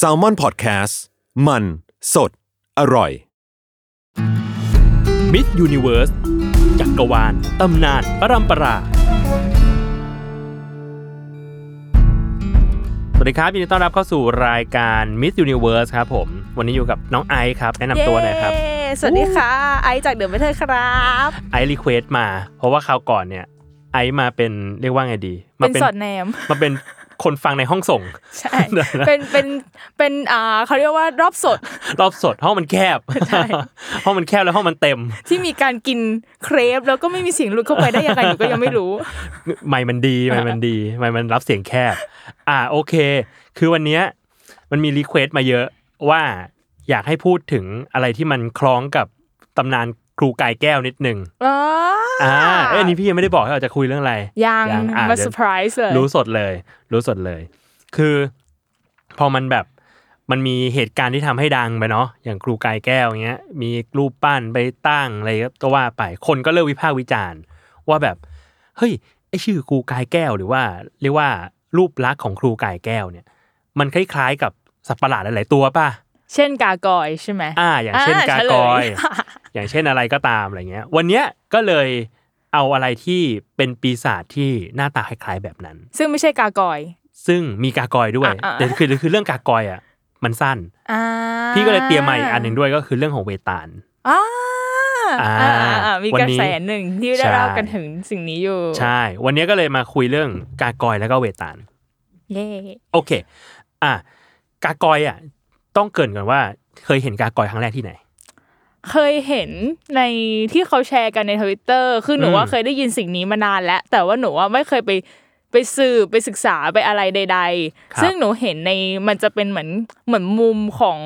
s a l m o n PODCAST มัน สด อร่อย Myth Universe จักรวาลตำนานปรัมปรา สวัสดีครับยินดีต้อนรับเข้าสู่รายการ Myth Universe ครับผม วันนี้อยู่กับน้องไอซ์ครับ แนะนำตัวหน่อยครับ เย้สวัสดีค่ะ ไอซ์จาก The MATTER ครับ ไอซ์ request มา เพราะว่าคราวก่อนเนี่ย ไอซ์มาเป็นเรียกว่าไงดี มาเป็นสอดแนม มาเป็น คนฟังในห้องส่ง ใช่ เป็นเป็นเป็นอ่าเขาเรียกว่ารอบสด รอบสดห้องมันแคบใช่ห้องมันแคบแล้วห้องมันเต็ม ที่มีการกินเครปแล้วก็ไม่มีเสียงหลุดเข้าไปได้ยังไงหนูก็ยังไม่รู้ ไม่มันดีไม่มันดีไม่มันรับเสียงแคบ อ่าโอเค คือวันเนี้ยมันมี request มาเยอะว่าอยากให้พูดถึงอะไรที่มันคล้องกับตำนานครูกายแก้วนิดนึง อ๋ออ่าเอ้ยอันนี้พี่ยังไม่ได้บอกให้เราจะคุยเรื่องอะไร ยังอะมาเดี๋ยวร์ไพรส์เลย รู้สดเลย รู้สดเลย คือ พอมันแบบมันมีเหตุการณ์ที่ทำให้ดังไปเนาะอย่างครูกายแก้วเงี้ย มีรูปปั้นไปตั้งอะไรก็ว่าไปคนก็เริ่มวิพากษ์วิจารณ์ ว่าแบบ เฮ้ยไอชื่อครูกายแก้วหรือว่า เรียกว่ารูปลักษณ์ของครูกายแก้วเนี่ย มันคล้ายๆกับสัตว์ประหลาดหลายๆตัวป่ะ เช่นกากอยใช่ไหมอ่า อย่างเช่นอ่ากากอย เฉลย อย่างเช่นอะไรก็ตามอะไรเงี้ย วันเนี้ยก็เลยเอาอะไรที่เป็นปีศาจที่หน้าตาคล้ายๆแบบนั้น ซึ่งไม่ใช่กากอย ซึ่งมีกากอยด้วยอ่าๆแต่คือคือเรื่องกากอยอะมันสั้นอ่าพี่ก็เลยเตรียมมาอีกอันหนึ่งด้วยก็คือเรื่องของเวตาลอ่าอ่าอ่าอ่ามีวันกระนี้แสหนึ่งที่ได้ใช่เล่ากันถึงสิ่งนี้อยู่ ใช่ วันนี้ก็เลยมาคุยเรื่องกากอยแล้วก็เวตาลเย่โอเค อะกากอยอะ ต้องเกรินก่อนว่า เคยเห็นกากอยครั้งแรกที่ไหน เคยเห็นในที่เขาแชร์กันในทวิตเตอร์คือหนูอืมว่าเคยได้ยินสิ่งนี้มานานแล้ว แต่ว่าหนูว่าไม่เคยไปไปสืบไปศึกษาไปอะไรใด ๆ ซึ่งหนูเห็นในมันจะเป็นเหมือนเหมือนมุมของ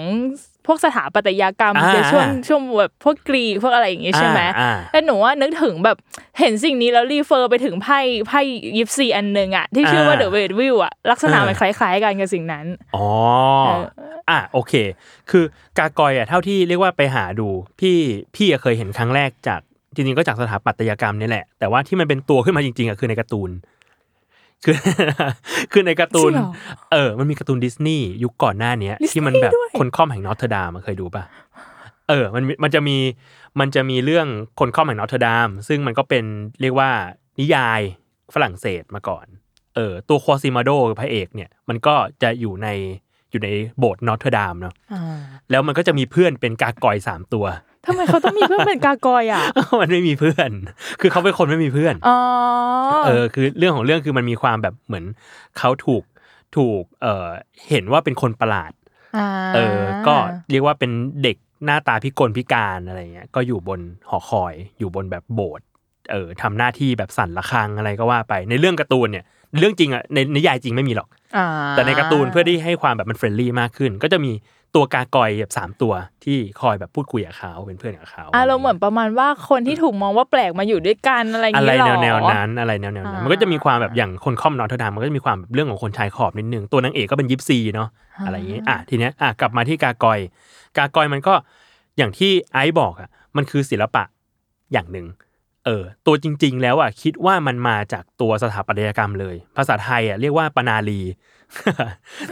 พวกสถาปัตยกรรมอ่าในช่วงช่วงแบบพวกกรีกพวกอะไรอย่างงี้ใช่ไหมอ่าแต่หนูว่านึกถึงแบบเห็นสิ่งนี้แล้วรีเฟอร์ไปถึงไพ่ไพ่ยิปซีอันหนึ่งอะที่ชื่อว่าอ่าเดอะเวดวิวอะลักษณะอ่ามัมันคล้าย ๆ กันกับสิ่งนั้นอ๋อเอออะโอเค คือกากอยอะเท่าที่เรียกว่าไปหาดูพี่พี่อะเคยเห็นครั้งแรกจากจริงๆก็จากสถาปัตยกรรมนี่แหละแต่ว่าที่มันเป็นตัวขึ้นมาจริงๆอะคือในการ์ตูน คือคือในการ์ตูนจริงเหรอเออ มันมีการ์ตูนดิสนีย์ยุคก่อนหน้าเนี้ยดิสนีย์ที่มันแบบด้วยคนค่อมแห่งนอตเทอร์ดามเคยดูป่ะเออ มันมีมันจะมีมันจะมีเรื่องคนค่อมแห่งนอตเทอร์ดามซึ่งมันก็เป็นเรียกว่านิยายฝรั่งเศสมาก่อน เออ ตัวควอซิมาโดพระเอกเนี่ย มันก็จะอยู่ในอยู่ในโบสถ์นอตเทอร์ดามเนาะอ่าแล้วมันก็จะมีเพื่อนเป็นกากอยสามตัว ทำไมเขาต้องมีเพื่อนเป็นกากอยอะมันไม่มีเพื่อน คือเขาเป็นคนไม่มีเพื่อนอ๋อเออคือเรื่องของเรื่องคือมันมีความแบบเหมือนเขาถูกถูกเออเห็นว่าเป็นคนประหลาดาเออ ก็เรียกว่าเป็นเด็กหน้าตาพิกลพิการอะไรเงี้ย ก็อยู่บนหอคอย อยู่บนแบบโบสถ์เออทำหน้าที่แบบสั่นระฆังอะไรก็ว่าไป ในเรื่องการ์ตูนเนี่ย เรื่องจริงอะในนิยายจริงไม่มีหรอกอ่าแต่ในการ์ตูนเพื่อที่ให้ความแบบมัน friendly มากขึ้น ก็จะมี ตัวกากอยแบบสามตัวที่คอยแบบพูดคุยกับเขาเป็นเพื่อนกับเขาอารมณ์เหมือนประมาณว่าคนที่ถูกมองว่าแปลกมาอยู่ด้วยกันอะไรอย่างอะไรนี้หรอแนวแนวๆนั้นอะไรแนวแนวๆนั้นอ่ามัมันก็จะมีความแบบอย่างคนค่อมนอตเทอร์ดามมันก็จะมีความแบบเรื่องของคนชายขอบนิดนึงตัวนางเอกก็เป็นยิปซีเนาะอะไรอย่างนี้อะทีเนี้ยอะกลับมาที่กากอย กากอยมันก็อย่างที่ไอซ์บอกอะมันคือศิลปะอย่างหนึ่งเออตัวจริง ๆ แล้วอะคิดว่ามันมาจากตัวสถาปัตยกรรมเลย ภาษาไทยอะเรียกว่าปนาลี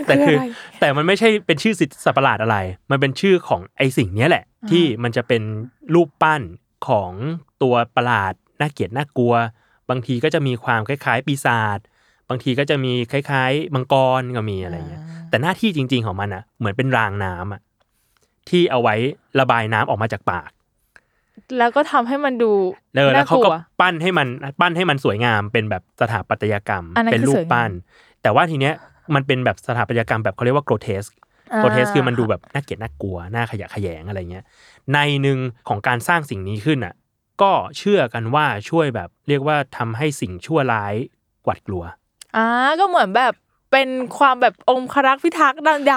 แต่คืออะไรแต่มันไม่ใช่เป็นชื่อสิสัตว์ประหลาดอะไร มันเป็นชื่อของไอสิ่งเนี้ยแหละ ที่มันจะเป็นรูปปั้นของตัวประหลาดน่าเกลียดน่ากลัว บางทีก็จะมีความคล้ายๆ ปีศาจบางทีก็จะมีคล้ายๆมังกรก็มีอะไรเงี้ยแต่หน้าที่จริง ๆของมันอะ เหมือนเป็นรางน้ำอะที่เอาไว้ระบายน้ำออกมาจากปาก แล้วก็ทำให้มันดูเออแล้วเขาก็น่ลัปั้นให้มันปั้นให้มันสวยงามเป็นแบบสถาปัตยกรรมอันนั้นเป็นคือรูปสวยงามปั้น แต่ว่าทีเนี้ย มันเป็นแบบสถาปัตยกรรมแบบเขาเรียกว่า grotesque อ่า grotesque คือมันดูแบบน่าเกลียดน่ากลัวน่าขยะแขยงอะไรเงี้ยในหนึ่งของการสร้างสิ่งนี้ขึ้นอะก็เชื่อกันว่าช่วยแบบเรียกว่าทำให้สิ่งชั่วร้ายหวาดกลัวอ่าก็เหมือนแบบไปเป็นความแบบองครักษ์พิทักษ์ดังใด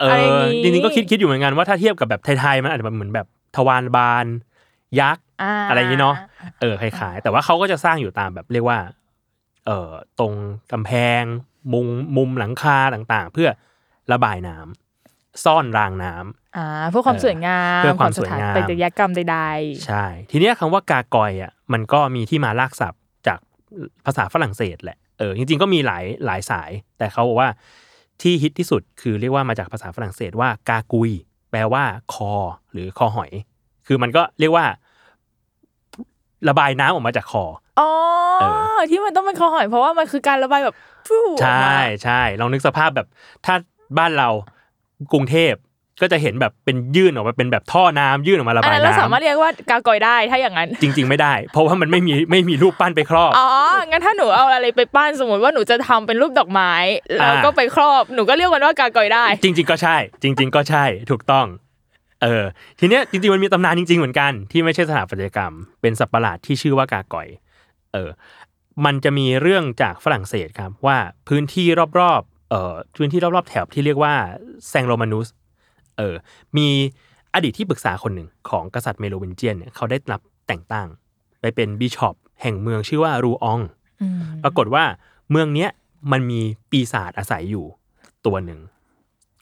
เออะไรอย่างองี้จริงๆก็คิดคิดอยู่เหมือนกันว่าถ้าเทียบกับแบบไทยๆมันอาจจะแบบเหมือนแบบทวารบาล ยักษ์าอะไรอย่างนี้เนาะเออคล้ายๆแต่ว่าเขาก็จะสร้างอยู่ตามแบบเรียกว่า เอ่อตรงกำแพง มุมมุมหลังคาต่างๆ เพื่อระบายน้ำซ่อนรางน้ำอ่าเพื่อความเออสวยงามเพื่อความสวยงามขอสถปัตยกรรมใดใช่ ทีเนี้ยคำว่ากากอยอะมันก็มีที่มาลากศัพท์จากภาษาฝรั่งเศสแหละเออจริงๆก็มีหลายหลายสาย แต่เขาบอกว่าที่ฮิตที่สุดคือเรียกว่ามาจากภาษาฝรั่งเศสว่ากากุย แปลว่าคอ หรือคอหอย คือมันก็เรียกว่า ระบายน้ำออกมาจากคอๆอ๋อเออ ที่มันต้องเป็นคอหอยเพราะว่ามันคือการระบายแบบฟู่ออกใช่มาใช่ลองนึกสภาพแบบ ถ้าบ้านเรากรุงเทพก็จะเห็นแบบเป็นยื่นออกมาเป็นแบบท่อน้ำยื่นออกมาระอันบายนั้นเราน้ำสามารถเรียกว่ากากอยได้ถ้าอย่างนั้น จริง ๆ ไม่ได้ เพราะว่ามันไม่มีไม่มีรูปปั้นไปครอบอ๋องั้นถ้าหนูเอาอะไรไปปั้นสมมติว่าหนูจะทำเป็นรูปดอกไม้แล้วก็อ่าไปครอบหนูก็เรียกมันว่ากากอยได้ จริง ๆ ก็ใช่ จริง ๆ ก็ใช่ถูกต้องเออทีเนี้ยจริงๆมันมีตำนานจริง ๆ เหมือนกัน ที่ไม่ใช่สถาปัตยกรรม เป็นสัตว์ประหลาดที่ชื่อว่ากากอย เออมันจะมีเรื่องจากฝรั่งเศสครับว่าพื้นที่รอบๆเอ่อพื้นที่รอบๆแถบที่เรียกว่าแซงโรมานุสเออมีอดีตที่ปรึกษาคนหนึ่งของกษัตริย์เมโลวินเจียนเนี่ยเขาได้รับแต่งตั้ง ไปเป็นบิชอปแห่งเมืองชื่อว่ารูอองปรากฏว่าเมืองเนี้ยมันมีปีศาจอาศัยอยู่ตัวหนึ่ง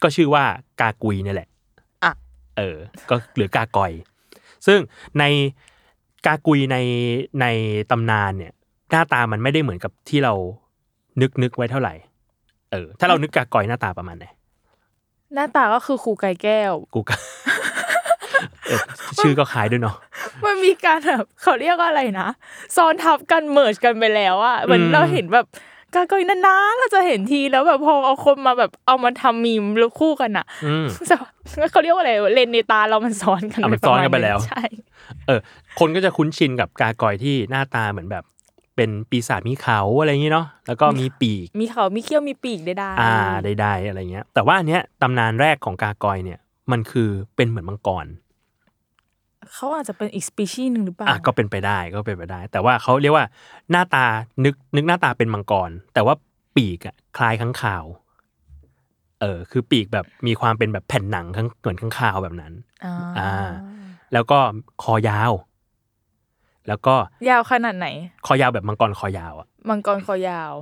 ก็ชื่อว่ากากุยนี่แหละอะเออ ก็หรือกากอย ซึ่งใน กากุยในในตำนานเนี่ย หน้าตามันไม่ได้เหมือนกับที่เรานึกนึกไว้เท่าไหร่ เออ ถ้าเรานึกกากอยหน้าตาประมาณไหนหน้าตาก็คือครูไก่แก้วกูก็เออชื่อก็คล้ายด้วยเนาะมันมีการแบบเขาเรียกว่าอะไรนะซ้อนทับกันเมิร์จกันไปแล้วอะเหมือนอืมเราเห็นแบบ กากอยนานๆเราจะเห็นทีแล้วแบบพอเอาคนมาแบบเอามาทำมีมแล้วคู่กันอะอืมเขาเรียกว่าอะไรเลนในตาเรามันซ้อนกันอะมันซ้อนกันไปแล้วใช่เออ คนก็จะคุ้นชินกับกากอยที่หน้าตาเหมือนแบบ เป็นปีศาจมีเขาอะไรอย่างนี้เนาะแล้วก็มีปีก มีเขามีเขี้ยวมีปีกได้ๆอ่าใดๆอะไรเงี้ย แต่ว่าอันเนี้ยตำนานแรกของกากอยเนี่ย มันคือเป็นเหมือนมังกร เขาอาจจะเป็นอีกสปีชีส์หนึ่งหรือเปล่าอะก็เป็นไปได้ก็เป็นไปได้ แต่ว่าเขาเรียกว่าหน้าตานึกนึกหน้าตาเป็นมังกร แต่ว่าปีกอะคล้ายข้างคาว เออคือปีกแบบมีความเป็นแบบแผ่นหนังข้างเหมือนข้างคาวแบบนั้นอ่าอ่า แล้วก็คอยาว แล้วก็ยาวขนาดไหน คอยาวแบบมังกรคอยาวอะมังกรคอยาว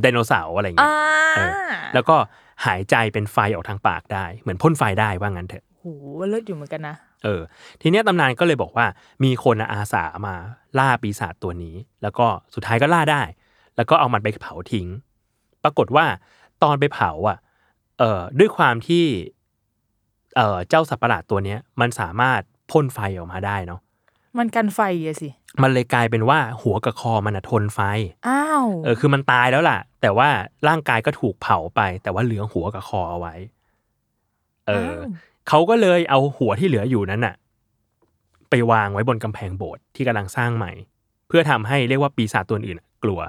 ไดโนเสาร์อะไรเงี้อ่ายเออแล้วก็หายใจเป็นไฟออกทางปากได้ เหมือนพ่นไฟได้ว่างั้นเถอะโหเลิศอยู่เหมือนกันนะ เออ ทีเนี้ยตำนานก็เลยบอกว่า มีคนอาสามาล่าปีศาจตัวนี้ แล้วก็สุดท้ายก็ล่าได้ แล้วก็เอามันไปเผาทิ้ง ปรากฏว่าตอนไปเผาอะ เอ่อด้วยความที่เอ่อเจ้าสัตว์ประหลาดตัวเนี้ย มันสามารถพ่นไฟออกมาได้เนาะมันกันไฟอะสิ มันเลยกลายเป็นว่าหัวกับคอมันอะทนไฟ อ้าว เออคือมันตายแล้วล่ะ แต่ว่าร่างกายก็ถูกเผาไป แต่ว่าเหลือหัวกับคอเอาไว้ เออาว เขาก็เลยเอาหัวที่เหลืออยู่นั้นน่ะ ไปวางไว้บนกำแพงโบสถ์ที่กำลังสร้างใหม่ เพื่อทำให้เรียกว่าปีศาจตัวอื่นอะกลัว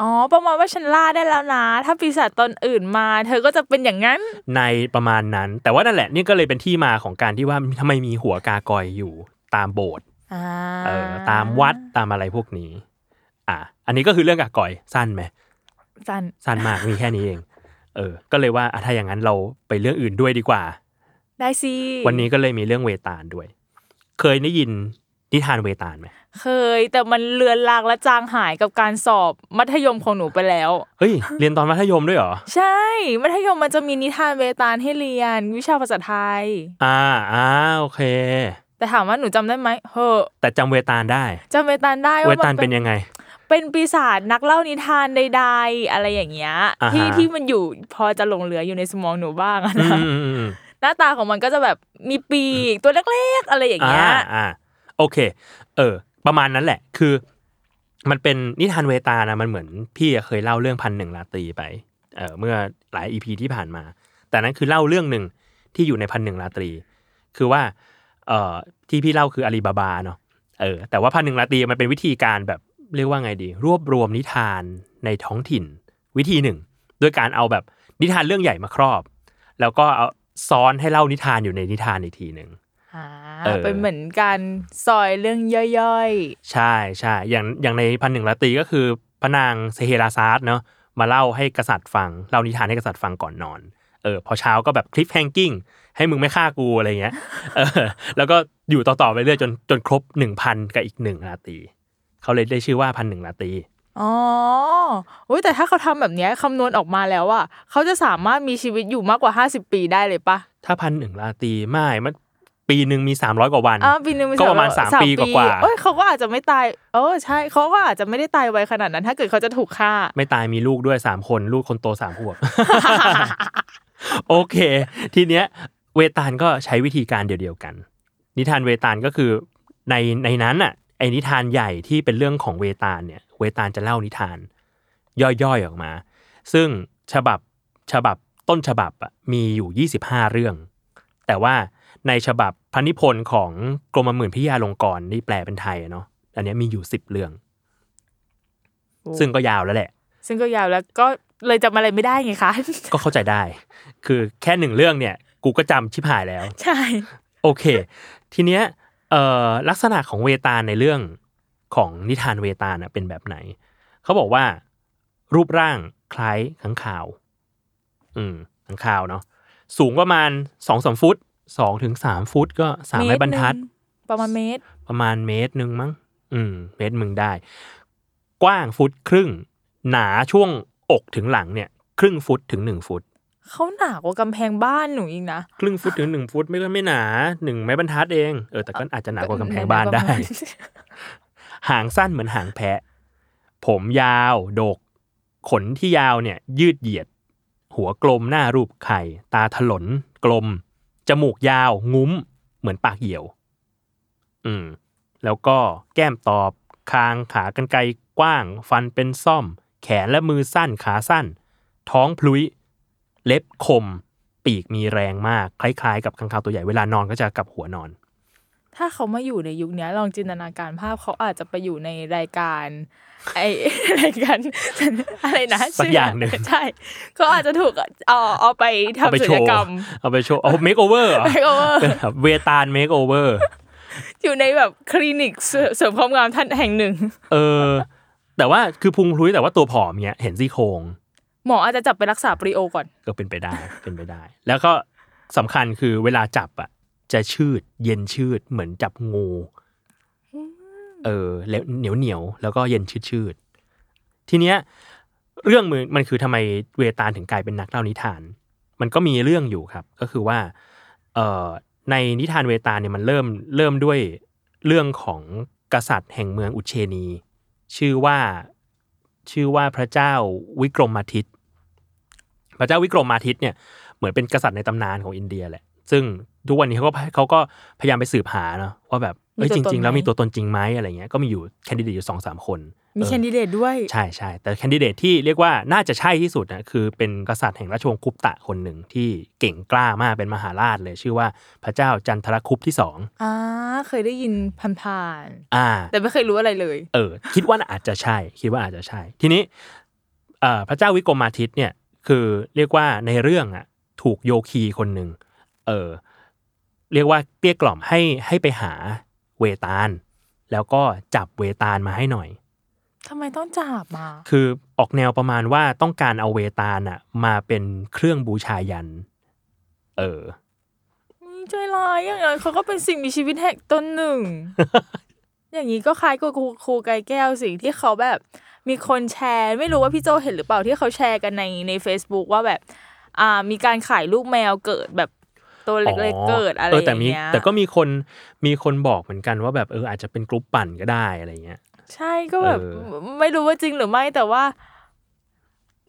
อ๋อประมาณว่าฉันล่าได้แล้วนะ ถ้าปีศาจตนอื่นมา เธอก็จะเป็นอย่างนั้น ในประมาณนั้น แต่ว่านั่นแหละนี่ก็เลยเป็นที่มาของการที่ว่าทำไมมีหัวกากอยอยู่ตามโบสถ์อ่าเออตามวัดตามอะไรพวกนี้ อะอันนี้ก็คือเรื่องกากอยสั้นไหมจันสั้นมากมีแค่นี้เอง เออ ก็เลยว่าอะถ้าอย่างนั้นเราไปเรื่องอื่นด้วยดีกว่า ได้สิวันนี้ก็เลยมีเรื่องเวตาลด้วย เคยได้ยินนิทานเวตาลไหมเคย แต่มันเลือนลางและจางหายกับการสอบมัธยมของหนูไปแล้วเฮ้ยเรียนตอนมัธยมด้วยเหรอใช่ มัธยมมันจะมีนิทานเวตาลให้เรียน วิชาภาษาไทย อ่าอ่าโอเค แต่ถามว่าหนูจำได้ไหมเฮ้อแต่จำเวตาลได้จำเวตาลได้เวว่าตามัลนเป็เป็นนยังไง เป็นปีศาจนักเล่านิทานใดๆอะไรอย่างเงี้ย อ่าฮะ ที่ที่มันอยู่พอจะหลงเหลืออยู่ในสมองหนูบ้างอะอืนะ มอืมอืม หน้าตาของมันก็จะแบบมีปีกตัวเล็กๆอะไรอย่างอ่าเงี้ยอ่าโอเค เออ ประมาณนั้นแหละ คือ มันเป็นนิทานเวตาลนะมันเหมือนพี่เคยเล่าเรื่องพันหนึ่งราตรีไปเออเมื่อหลายอีพีที่ผ่านมา แต่นั้นคือเล่าเรื่องหนึ่งที่อยู่ในพันหนึ่งราตรี คือว่าเอ่อที่พี่เล่าคืออาลีบาบาเนาะเออแต่ว่าพันหนึ่งราตรีมันเป็นวิธีการแบบเรียกว่าไงดี รวบรวมนิทานในท้องถิ่นวิธีหนึ่งด้วยการเอาแบบนิทานเรื่องใหญ่มาครอบ แล้วก็เอา ซ้อนให้เล่านิทานอยู่ในนิทานอีกทีหนึ่งอ่าเออเป็นเหมือนการซอยเรื่องย่อยใช่ใช่อย่างอย่างในพันหนึ่งราตรีก็คือพระนางเซเฮราซาร์ดเนาะมาเล่าให้กษัตริย์ฟังเล่านิทานให้กษัตริย์ฟังก่อนนอนเออพอเช้าก็แบบคลิปแฮงกิ้งให้มึงไม่ฆ่ากูอะไรเงี้ยเออแล้วก็อยู่ต่อๆไปเรื่อยจนจนครบหนึ่งพันกับอีกหนึ่งราตรีเขาเลยได้ชื่อว่าพันหนึ่งราตรี อ๋ออุ้ยแต่ถ้าเขาทำแบบเนี้ยคำนวณออกมาแล้วอะเขาจะสามารถมีชีวิตอยู่มากกว่า 50 ปีได้เลยปะถ้าพันหนึ่งราตรีไม่มันปีหนึ่งมีสามร้อยกว่าวันอ่าปีนึงก็ประมาณสามปีกว่าๆเอ้ยเขาก็อาจจะไม่ตาย เออใช่เขาก็อาจจะไม่ได้ตายไวขนาดนั้น ถ้าเกิดเขาจะถูกฆ่า ไม่ตายมีลูกด้วยสามคน ลูกคนโตสามขวบโอเค ทีเนี้ย เวตาลก็ใช้วิธีการเดียวๆกัน นิทานเวตาลก็คือในในนั้นอะไอ้นิทานใหญ่ที่เป็นเรื่องของเวตาลเนี่ย เวตาลจะเล่านิทาน ย่อยๆออกมา ซึ่งฉบับฉบับต้นฉบับอะมีอยู่ 25 เรื่อง แต่ว่าในฉบับพระนิพนธ์ของกรมหมื่นพิยาลงกรณ์ที่แปลเป็นไทยอะเนาะอันเนี้ยมีอยู่ 10 เรื่อง ซึ่งก็ยาวแล้วแหละ ซึ่งก็ยาวแล้วก็เลยจำอะไรไม่ได้ไงคะ ก็เข้าใจได้ คือแค่หนึ่งเรื่องเนี่ย กูก็จำชิบหายแล้ว ใช่ โอเค ทีเนี้ยเอ่อลักษณะของเวตาลในเรื่อง ของนิทานเวตาลน่ะเป็นแบบไหน เขาบอกว่ารูปร่างคล้ายขังข่าว อืมขังข่าวเนาะสูงประมาณสองสามฟุตสองถึงสามฟุต ก็สามไม้บรรทัดเมตหนึ่งประมาณเมตร ประมาณเมตรหนึ่งมั้ง อืม เมตรมึงได้ กว้างฟุตครึ่ง หนาช่วงอกถึงหลังเนี่ย ครึ่งฟุตถึงหนึ่งฟุตเขาหนากว่ากำแพงบ้านหนูอีกนะ ครึ่งฟุตถึงหนึ่งฟุตไม่ก็ไม่หนาหนึ่งไม้บรรทัดเอง เออแต่ก็อาจจะหนากว่ากำแพงบ้านได้ หางสั้นเหมือนหางแพะ ผมยาวโดก ขนที่ยาวเนี่ยยืดเหยียด หัวกลมหน้ารูปไข่ ตาถลน กลม จมูกยาว งุ้ม เหมือนปากเหี่ยว อืม แล้วก็แก้มตอบ คางขากรรไกรกว้าง ฟันเป็นซ่อม แขนและมือสั้นขาสั้น ท้องพลุยเล็บคม ปีกมีแรงมาก คล้ายๆ กับข้างคาวตัวใหญ่เวลานอนก็จะกับหัวนอน ถ้าเขามาอยู่ในยุคเนี้ยลองจินตนาการภาพเขาอาจจะไปอยู่ในรายการ ไอรายการอะไรนะสักอย่างหนึ่งใช่เขาอาจจะถูกเอาเอาไปเอาไปทำศัโชลยว์กรรม เอาไปโชว์เอาเมคโอเวอร์ makeover เวตาล makeoverอยู่ในแบบคลินิกเสริเสริมความงามท่านแห่งหนึ่ง เออ แต่ว่าคือพุงพลุ้ยแต่ว่าตัวผอมเนี้ยเห็นซี่โครงหมออาจจะจับไปรักษาโปลิโอก่อน ก็เป็นไปได้เป็นไปได้ แล้วก็สำคัญคือเวลาจับอะ จะชืด เย็นชืด เหมือนจับงู เออแล้วเหนียวเหนียวๆแล้วก็เย็นชืดชืดๆทีเนี้ยเรื่องมือมันคือทำไมเวตาลถึงกลายเป็นนักเล่านิทาน มันก็มีเรื่องอยู่ครับ ก็คือว่า เอ่อในนิทานเวตาลเนี่ยมันเริ่มเริ่มด้วยเรื่องของกษัตริย์แห่งเมืองอุเชนี ชื่อว่าชื่อว่าพระเจ้าวิกรมอาทิตย์ พระเจ้าวิกรมอาทิตย์เนี่ยเหมือนเป็นกษัตริย์ในตำนานของอินเดียแหละ ซึ่งทุกวันนี้เขาก็เขาก็พยายามไปสืบหาเนาะว่าแบบเอ้ยมีจตัวตนริง ๆ แล้วไหมมีตัวตนจริงไหมอะไรเงี้ยก็มีอยู่แคนดิเดตอยู่สองสามคนมีเออแคนดิเดตด้วยใช่ใช่แต่แคนดิเดตที่เรียกว่าน่าจะใช่ที่สุดนะคือเป็นกษัตริย์แห่งราชวงศ์คุปตะคนหนึ่งที่เก่งกล้ามากเป็นมหาราชเลย ชื่อว่าพระเจ้าจันทรคุปที่สองอ่าเคยได้ยินผ่านอ่าๆแต่ไม่เคยรู้อะไรเลย เออ คิดว่าอาจจะใช่ คิดว่าอาจจะใช่ ทีนี้เอ่อพระเจ้าวิกรมาทิตย์เนี่ยคือเรียกว่าในเรื่องอะถูกโยคีคนหนึ่ง เออเรียกว่าเกลี้ยกล่อมให้ให้ไปหาเวตาลแล้วก็จับเวตาลมาให้หน่อยทำไมต้องจับมาคือออกแนวประมาณว่าต้องการเอาเวตาลอะ มาเป็นเครื่องบูชายัน เอออืมใจร้ายอย่างนั้นเขาก็เป็นสิ่งมีชีวิตแห่งตนหนึ่ง อย่างนี้ก็คล้ายกับครูครูไก่แก้วสิ่งที่เขาแบบ มีคนแชร์ ไม่รู้ว่าพี่โจเห็นหรือเปล่าที่เขาแชร์กันในใน Facebook ว่าแบบ อ่า มีการขายลูกแมวเกิดแบบ ตัวเล็กๆเกิดอะไรเอออแต่ย่างมีเงี้ยแต่ก็มีคนมีคนบอกเหมือนกันว่าแบบเอออาจจะเป็นกรุ๊ปปั่นก็ได้อะไรเงี้ย ใช่ก็แบบเออไม่รู้ว่าจริงหรือไม่แต่ว่า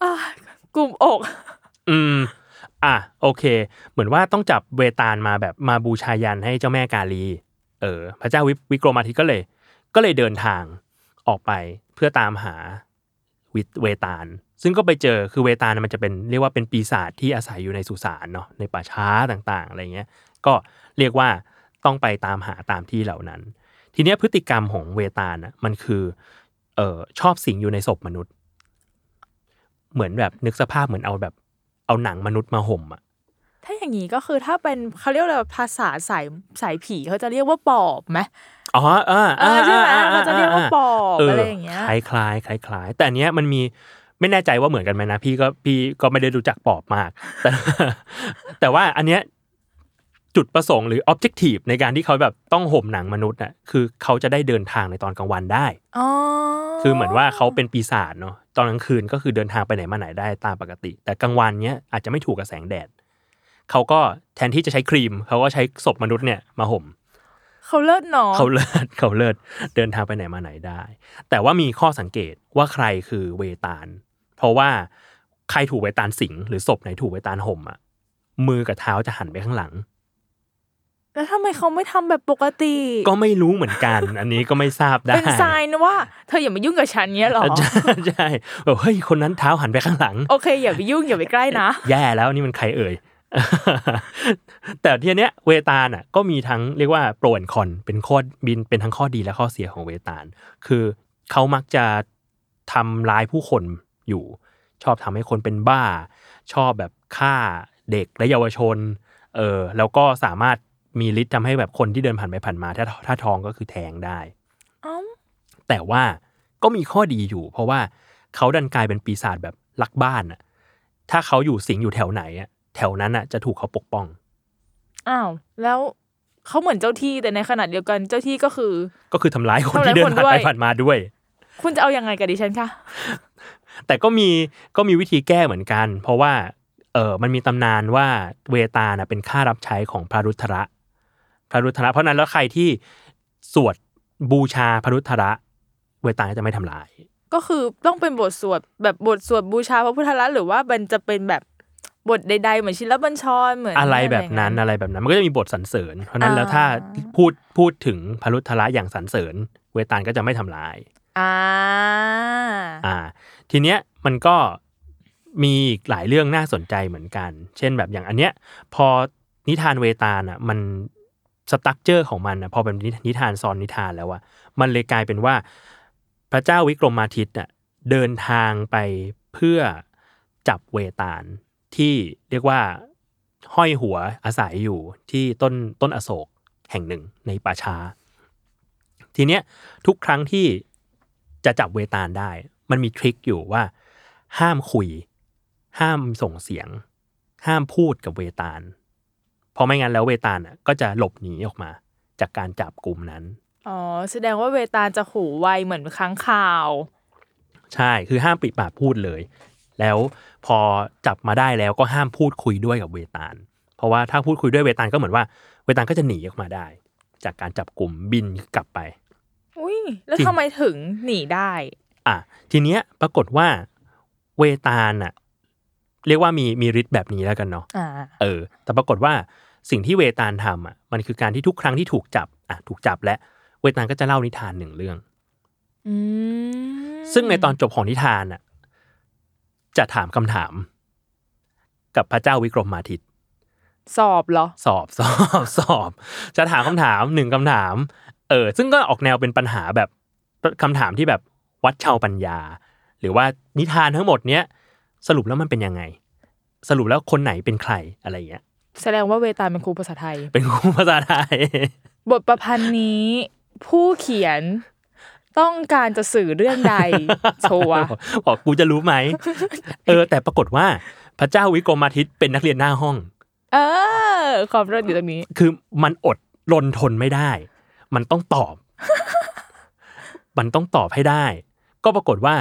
อ่ากลุ่มอก อืม อะโอเค เหมือนว่าต้องจับเวตาลมาแบบมาบูชายันให้เจ้าแม่กาลี เออ พระเจ้าวิวิกรมาทิตย์ก็เลย ก็เลยเดินทางออกไปเพื่อตามหาวิ เวตาลซึ่งก็ไปเจอคือเวตาลมันจะเป็นเรียกว่าเป็นปีศาจที่อาศัยอยู่ในสุสานเนาะในป่าช้าต่างๆอะไรเงี้ยก็เรียกว่าต้องไปตามหาตามที่เหล่านั้น ทีเนี้ยพฤติกรรมของเวตาลน่ะมันคือเออชอบสิงอยู่ในศพมนุษย์ เหมือนแบบนึกสภาพเหมือนเอาแบบเอาหนังมนุษย์มาห่มอะ ถ้าอย่างนี้ก็คือถ้าเป็นเขาเรียกอะไรภาษาสายสายผีเขาจะเรียกว่าปอบไหมอ๋ออ่าเออใช่ไหมเขาจะเรียกว่าปอบเอออะไรอย่างเงี้ยคล้ายคล้ายคล้ายคล้ายๆแต่อันเนี้ยมันมีไม่แน่ใจว่าเหมือนกันไหมนะพี่ก็พี่ก็ไม่ได้รู้จักปอบมาก แต่แต่ว่าอันเนี้ยจุดประสงค์หรือ objective ในการที่เขาแบบต้องห่มหนังมนุษย์อะคือเขาจะได้เดินทางในตอนกลางวันได้อ๋อคือเหมือนว่าเขาเป็นปีศาจเนาะตอนกลางคืนก็คือเดินทางไปไหนมาไหนได้ตามปกติ แต่กลางวันเนี้ยอาจจะไม่ถูกกับแสงแดด เขาก็แทนที่จะใช้ครีม เขาก็ใช้ศพมนุษย์เนี่ยมาห่มเขาเลิศเนาะเขาเลิศเขาเลิศเดินทางไปไหนมาไหนได้ แต่ว่ามีข้อสังเกตว่าใครคือเวตาล เพราะว่าใครถูกเวตาลสิงหรือศพไหนถูกเวตาลห่มอะมือกับเท้าจะหันไปข้างหลัง แล้วทำไมเขาไม่ทำแบบปกติ ก็ไม่รู้เหมือนกัน อันนี้ก็ไม่ทราบได้ เป็นไซน์นะว่า เธออย่ามายุ่งกับฉันเนี้ยหรอ ใช่ใช่แบบเฮ้ยคนนั้นเท้าหันไปข้างหลัง โอเค อย่าไปยุ่งอย่าไปใกล้นะ แย่แล้วนี่มันใครเอ่ย แต่ทีเนี้ยเวตาลอะก็มีทั้งเรียกว่าโปรแอนคอนเป็นข้อบินเป็นทั้งข้อดีและข้อเสียของเวตาลคือเขามักจะทำร้ายผู้คนอยู่ ชอบทำให้คนเป็นบ้า ชอบแบบฆ่าเด็กและเยาวชนเออแล้วก็สามารถมีฤทธิ์ทำให้แบบคนที่เดินผ่านไปผ่านมา ถ้าถ้าท้องก็คือแทงได้เอ้าแต่ว่าก็มีข้อดีอยู่ เพราะว่าเขาดันกลายเป็นปีศาจแบบลักบ้านอะถ้าเขาอยู่สิงอยู่แถวไหนอะ แถวนั้นอะจะถูกเขาปกป้อง อ้าว แล้วเขาเหมือนเจ้าที่แต่ในขณะเดียวกันเจ้าที่ก็คือ ก็คือทำร้ายคนทำร้ายที่เดินคนผ่านด้วยไปผ่านมาด้วย คุณจะเอายังไงกับดิฉันคะแต่ก็มีก็มีวิธีแก้เหมือนกัน เพราะว่าเออมันมีตำนานว่าเวตาน่ะเป็นข้ารับใช้ของพระรุทธระพระรุทธระ เพราะฉะนั้นแล้วใครที่สวดบูชาพระรุทธระ เวตาก็จะไม่ทำร้าย ก็คือต้องเป็นบทสวดแบบบทสวดบูชาพระพุทธรัตน์หรือว่ามันจะเป็นแบบ บทใดๆ เหมือนชินลบัญชรเหมือนอะไรแบบนั้นอะไรแบบนั้น มันก็จะมีบทสรรเสริญ เพราะฉะนั้นแล้วถ้าพูดพูดถึงพระรุทธระอย่างสรรเสริญ เวตาลก็จะไม่ทำร้ายอ่าอ่า ทีเนี้ยมันก็มีอีกหลายเรื่องน่าสนใจเหมือนกัน เช่นแบบอย่างอันเนี้ย พอนิทานเวตาลอะ มันสตั๊กเจอร์ของมันอะพอเป็นนิทานซ้อนนิทานแล้วอะมันเลยกลายเป็นว่า พระเจ้าวิกรมาทิตย์อะเดินทางไปเพื่อจับเวตาล ที่เรียกว่าห้อยหัวอาศัยอยู่ที่ต้นต้นอโศกแห่งหนึ่งในป่าช้า ทีเนี้ยทุกครั้งที่จะจับเวตาลได้ มันมีทริคอยู่ว่า ห้ามคุย ห้ามส่งเสียง ห้ามพูดกับเวตาลเพราะไม่งั้นแล้วเวตาลอะก็จะหลบหนีออกมา จากการจับกลุ่มนั้นอ๋อแสดงว่าเวตาลจะหูไวเหมือนค้างคาว ใช่คือห้ามปิดปากพูดเลย แล้วพอจับมาได้แล้วก็ห้ามพูดคุยด้วยกับเวตาล เพราะว่าถ้าพูดคุยด้วยเวตาลก็เหมือนว่าเวตาลก็จะหนีออกมาได้ จากการจับกลุ่มบินกลับไป อุ้ยแล้วจริงทำไมถึงหนีได้ อะทีเนี้ยปรากฏว่าเวตาลอะเรียกว่ามีมีฤทธิ์แบบนี้แล้วกันเนาะอ่าเออ แต่ปรากฏว่าสิ่งที่เวตาลทำอะมันคือการที่ทุกครั้งที่ถูกจับอะถูกจับและเวตาลก็จะเล่านิทานหนึ่งเรื่องอืมซึ่งในตอนจบของนิทานอะ จะถามคำถาม กับพระเจ้าวิกรมมาทิตย์สอบเหรอ สอบสอบสอบ จะถามคำถามหนึ่งคำถาม เออ ซึ่งก็ออกแนวเป็นปัญหาแบบคำถามที่แบบวัดเชาวปัญญา หรือว่านิทานทั้งหมดเนี้ยสรุปแล้วมันเป็นยังไง สรุปแล้วคนไหนเป็นใครอะไรเงี้ย แสดงว่าเวตาลเป็นครูภาษาไทย เป็นครูภาษาไทย บทประพันธ์นี้ ผู้เขียน ต้องการจะสื่อเรื่องใดโชว์บอกกูจะรู้ไหมเออ แต่ปรากฏว่าพระเจ้าวิกรมาทิตย์เป็นนักเรียนหน้าห้อง เออ ความเรื่องอยู่ตรงนี้ คือมันอดรนทนไม่ได้ มันต้องตอบ มันต้องตอบให้ได้ ก็ปรากฏว่า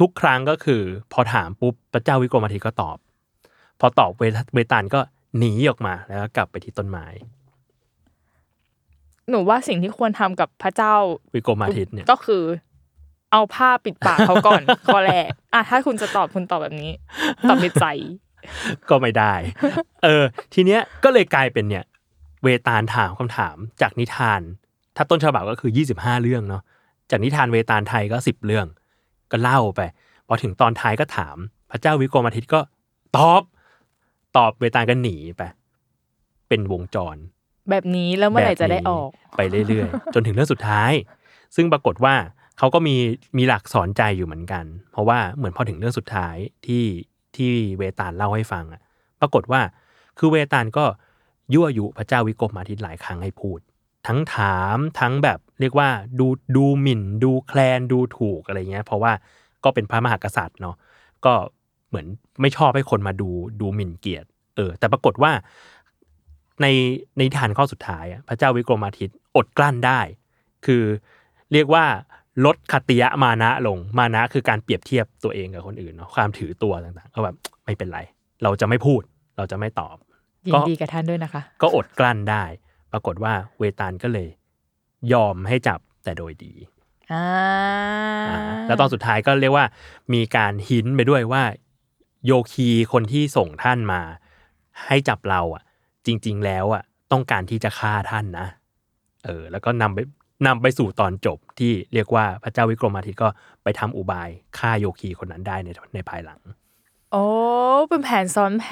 ทุกครั้งก็คือ พอถามปุ๊บพระเจ้าวิกรมาทิตย์ก็ตอบ พอตอบเวทเวตาลก็หนีออกมาแล้วก็กลับไปที่ต้นไม้ หนูว่าสิ่งที่ควรทำกับพระเจ้าวิกรมาทิตย์เนี่ยก็คือ เอาผ้าปิดปากเขาก่อนข้อแรกอะถ้าคุณจะตอบคุณตอบแบบนี้ตอบในใจ ก็ไม่ได้ เออ ทีเนี้ยก็เลยกลายเป็นเนี่ย เวตาลถามคำถามจากนิทาน ถ้าต้นฉบับก็คือ 25 เรื่องเนาะจากนิทานเวตาลไทยก็ 10 เรื่อง ก็เล่าไปพอถึงตอนท้ายก็ถาม พระเจ้าวิกรมอาทิตย์ก็ตอบ ตอบเวตาลก็หนีไปเป็นวงจร แบบนี้แล้วเมื่อไหร่จะได้ออก ไปเรื่อยๆ จนถึงเรื่องสุดท้าย ซึ่งปรากฏว่าเขาก็มีมีหลักสอนใจอยู่เหมือนกัน เพราะว่าเหมือนพอถึงเรื่องสุดท้ายที่ที่เวตาลเล่าให้ฟังอะปรากฏว่าคือเวตาลก็ยั่วยุพระเจ้าวิกรมอาทิตย์หลายครั้งให้พูด ทั้งถามทั้งแบบเรียกว่าดูดูหมิ่น ดูแคลนดูถูกอะไรเงี้ย เพราะว่าก็เป็นพระมหากษัตริย์เนาะก็เหมือนไม่ชอบให้คนมาดูดูหมิ่นเกียรติเออแต่ปรากฏว่า ในในนิทานข้อสุดท้ายอะพระเจ้าวิกรมาทิตย์อดกลั้นได้ คือเรียกว่าลดคติยะมานะลงมานะคือการเปรียบเทียบตัวเองกับคนอื่นเนาะความถือตัวต่างๆก็แบบไม่เป็นไร เราจะไม่พูด เราจะไม่ตอบยิก็นดีกับท่านด้วยนะคะ ก็อดกลั้นได้ ปรากฏว่าเวตาลก็เลย ยอมให้จับแต่โดยดีอ่าอ่าแล้วตอนสุดท้ายก็เรียกว่า มีการหินไปด้วยว่า โยคีคนที่ส่งท่านมา ให้จับเราอะ จริง ๆ แล้วอะต้องการที่จะฆ่าท่านนะเออแล้วก็นำไปนำไปสู่ตอนจบที่เรียกว่าพระเจ้าวิกรมาทิตย์ก็ไปทำอุบายฆ่าโยคีคนนั้นได้ในในภายหลังโอ้เป็นแผนซ้อนแผ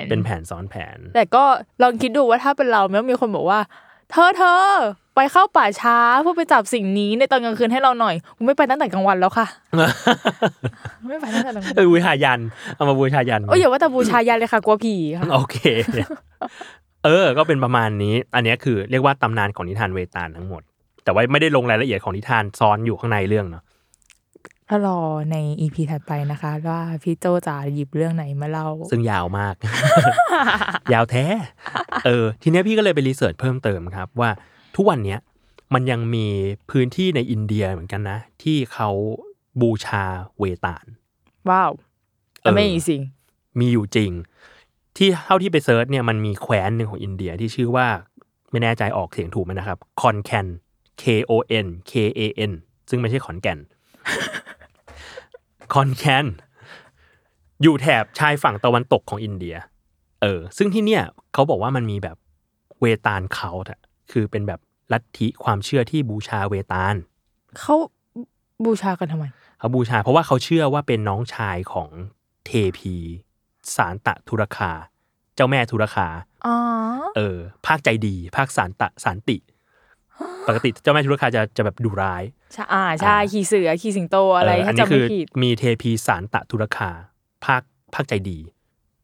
น เป็นแผนซ้อนแผน แต่ก็ลองคิดดูว่าถ้าเป็นเราแล้วมีคนบอกว่า เธอเธอไปเข้าป่าช้าเพื่อไปจับสิ่งนี้ในตอนกลางคืนให้เราหน่อยกูไม่ไปตั้งแต่กลางวันแล้วค่ะ ไม่ไปตั้งแต่กลางวันเออบูชายัน เอามาบูชายันโอ้ยอย่าว่าแต่บูชายันเลยค่ะกลัวผีค่ะโอเค เออ ก็เป็นประมาณนี้ อันเนี้ยคือเรียกว่าตำนานของนิทานเวตาลทั้งหมด แต่ว่าไม่ได้ลงรายละเอียดของนิทานซ้อนอยู่ข้างในเรื่องเนาะถ้ารอในอีพีถัดไปนะคะ ว่าพี่โจจะหยิบเรื่องไหนมาเล่า ซึ่งยาวมาก ยาวแท้ เออ ทีเนี้ยพี่ก็เลยไป research เพิ่มเติมครับ ว่าทุกวันเนี้ยมันยังมีพื้นที่ในอินเดียเหมือนกันนะ ที่เขาบูชาเวตาล ว้าวเออไม่สิงมีอยู่จริง ที่เท่าที่ไป search เนี่ยมันมีแคว้นหนึ่งของอินเดียที่ชื่อว่าไม่แน่ใจออกเสียงถูกไหมนะครับคอนแคน K O N K A N ซึ่งไม่ใช่ขอนแก่นคอนแคนอยู่แถบชายฝั่งตะวันตกของอินเดีย เออ ซึ่งที่เนี่ยเขาบอกว่ามันมีแบบเวตาลเขาอะคือเป็นแบบลัทธิความเชื่อที่บูชาเวตาลเขาบูชากันทำไมเขาบูชาเพราะว่าเขาเชื่อว่าเป็นน้องชายของเทพี สารตะธุรคา เจ้าแม่ธุรคาอ๋อเออ ภาคใจดี ภาคสารตะสารติ ปกติเจ้าแม่ธุรคาจะจะแบบดุร้ายใช่อ่าใช่ขี่เสือขี่สิงโตอะไรเอัถ้านี้จำคืไม่ผิดมีเทพีสารตะธุรคา ภาคภาคใจดี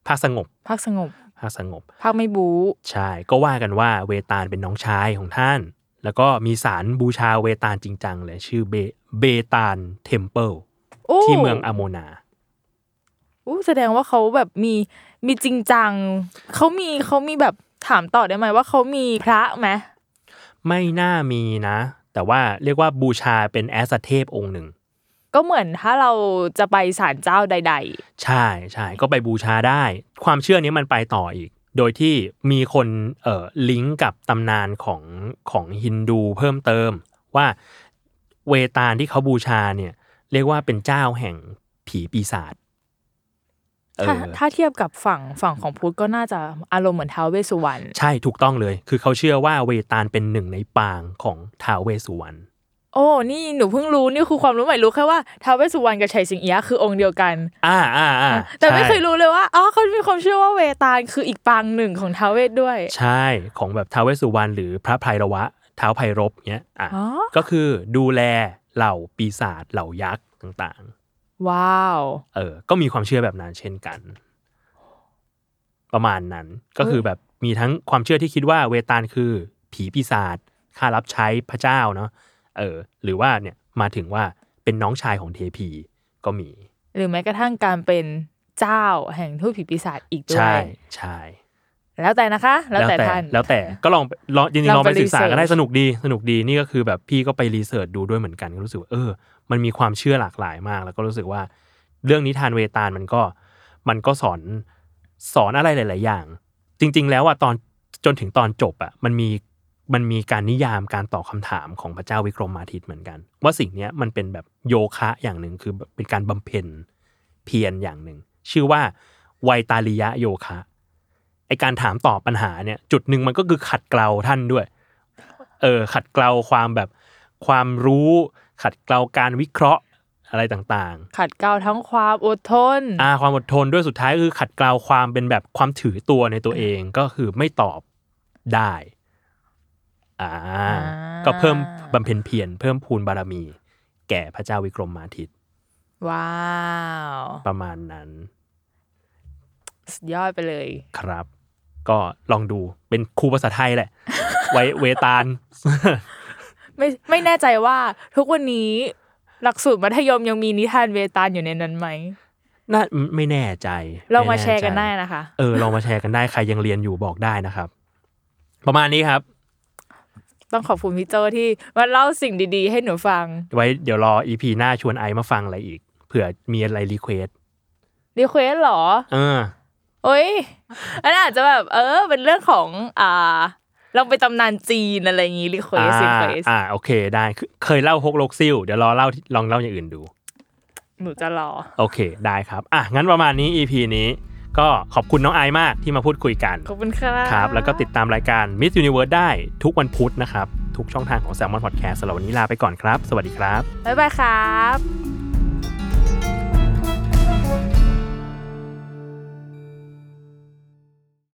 ภาคสงบ ภาคสงบ ภาคสงบ ภาคไม่บูใช่ ก็ว่ากันว่าเวตาลเป็นน้องชายของท่าน แล้วก็มีสารบูชาเวตาลจริงจังเลยชื่อเบเบตาลเทมเพิลโอ้ที่เมืองอโมนา อู้แสดงว่าเขาแบบมีมีจริงจังเขามีเขามีแบบถามต่อได้ไหมว่าเขามีพระไหมไม่น่ามีนะ แต่ว่าเรียกว่าบูชาเป็นแอสเทพองค์หนึ่ง ก็เหมือนถ้าเราจะไปศาลเจ้าใดใช่ใช่ก็ไปบูชาได้ ความเชื่อนี้มันไปต่ออีก โดยที่มีคนเอ่อลิงก์กับตำนานของของฮินดูเพิ่มเติมว่าเวตาลที่เขาบูชาเนี่ยเรียกว่าเป็นเจ้าแห่งผีปีศาจๆเอ ถ้าอถ้าเทียบกับฝั่งฝั่งของพุทธก็น่าจะอารมณ์เหมือนท้าวเวสสุวรรณใช่ถูกต้องเลย คือเขาเชื่อว่าเวตาลเป็นหนึ่งในปางของท้าวเวสสุวรรณโอ้นี่หนูเพิ่งรู้นี่คือความรู้ใหม่รู้แค่ว่าท้าวเวสสุวรรณกับชัยสิงเอียะคือองค์เดียวกัน อ่าอ่าอ่าแต่ไม่ใช่เคยรู้เลยว่าอ๋อเขามีความเชื่อว่าเวตาลคืออีกปางหนึ่งของท้าวเวสด้วย ใช่ของแบบท้าวเวสสุวรรณหรือพระไพรวะท้าวไพรบเนี้ยอะอ๋อก็คือดูแลเหล่าปีศาจเหล่ายักษ์ต่าง ว้าวๆเออ ก็มีความเชื่อแบบนั้นเช่นกัน ประมาณนั้น ก็คือแบบมีทั้งความเชื่อที่คิดว่าเวตาลคือผีปีศาจข้ารับใช้พระเจ้าเนาะ เออ หรือว่าเนี่ยมาถึงว่าเป็นน้องชายของเทพีก็มี หรือแม้กระทั่งการเป็นเจ้าแห่งทูตผีปีศาจอีกด้วใช่ยใช่ แล้วแต่นะคะ แล้วแต่ท่านแล้วแต่ก็ลองลองจริงลๆองลองไปไปศึกษาก็ได้ research สนุกดีสนุกดีนี่ก็คือแบบพี่ก็ไปรีเสิร์ชดูด้วยเหมือนกันก็รู้สึกว่าเออ มันมีความเชื่อหลากหลายมาก แล้วก็รู้สึกว่า เรื่องนิทานเวตาลมันก็มันก็สอนสอนอะไรหลาย ๆ อย่าง จริง ๆ แล้วอะตอนจนถึงตอนจบอะมันมีมันมีการนิยามการตอบคำถามของพระเจ้าวิกรมมาทิตย์เหมือนกัน ว่าสิ่งเนี้ยมันเป็นแบบโยคะอย่างหนึ่งคือแบบเป็นการบำเพ็ญเพียรอย่างหนึ่งชื่อว่าไวตาลิยะโยคะ ไอการถามตอบปัญหาเนี่ยจุดหนึ่งมันก็คือขัดเกลาท่านด้วย เออขัดเกลาความแบบความรู้ขัดเกลาการวิเคราะห์อะไรต่างขัดเกลาทั้งความอดทนๆอ่าความอดทนด้วยสุดท้ายก็คือขัดเกลาความเป็นแบบความถือตัวในตัวเองก็คือไม่ตอบได้อ่าก็เพิ่มบำเพ็ญเพียรเพิ่มพูนบารมี แก่พระเจ้าวิกรมมาทิตย์ว้าว ประมาณนั้น สุดยอดไปเลย ครับ ก็ลองดูเป็นครูภาษาไทยแหละ ไว้เวตาลไม่ไม่แน่ใจว่าทุกวันนี้หลักสูตรมัธยมยังมีนิทานเวตาลอยู่ในนั้นไหมน่าไม่แน่ใจเรามาไแน่แชร์กันใจได้นะคะ เออลองมาแชร์กันได้ใครยังเรียนอยู่บอกได้นะครับ ประมาณนี้ครับ ต้องขอบคุณพี่โจที่มาเล่าสิ่งดีๆ ให้หนูฟัง ไว้เดี๋ยวรอ EP หน้าชวนไอซ์มาฟังอะไรอีกเผื่อมีอะไร request request หรอ เออ โอ้ยอันนั้นอาจจะแบบ เออ เป็นเรื่องของอ่าเราไปตำนานจีนอะไรอย่างงี้ request request อ่าโอเคได้คือเคยเล่าฮกลกซิ่วเดี๋ยวรอเล่าลองเล่าอย่างอื่นดู หนูจะรอ โอเคได้ครับ อะงั้นประมาณนี้ EP นี้ก็ขอบคุณน้องไอซ์มากที่มาพูดคุยกัน ขอบคุณครับครับ แล้วก็ติดตามรายการ Myth Universe ได้ทุกวันพุธนะครับ ทุกช่องทางของ Salmon Podcast สำหรับวันนี้ลาไปก่อนครับ สวัสดีครับ บ๊ายบายครับ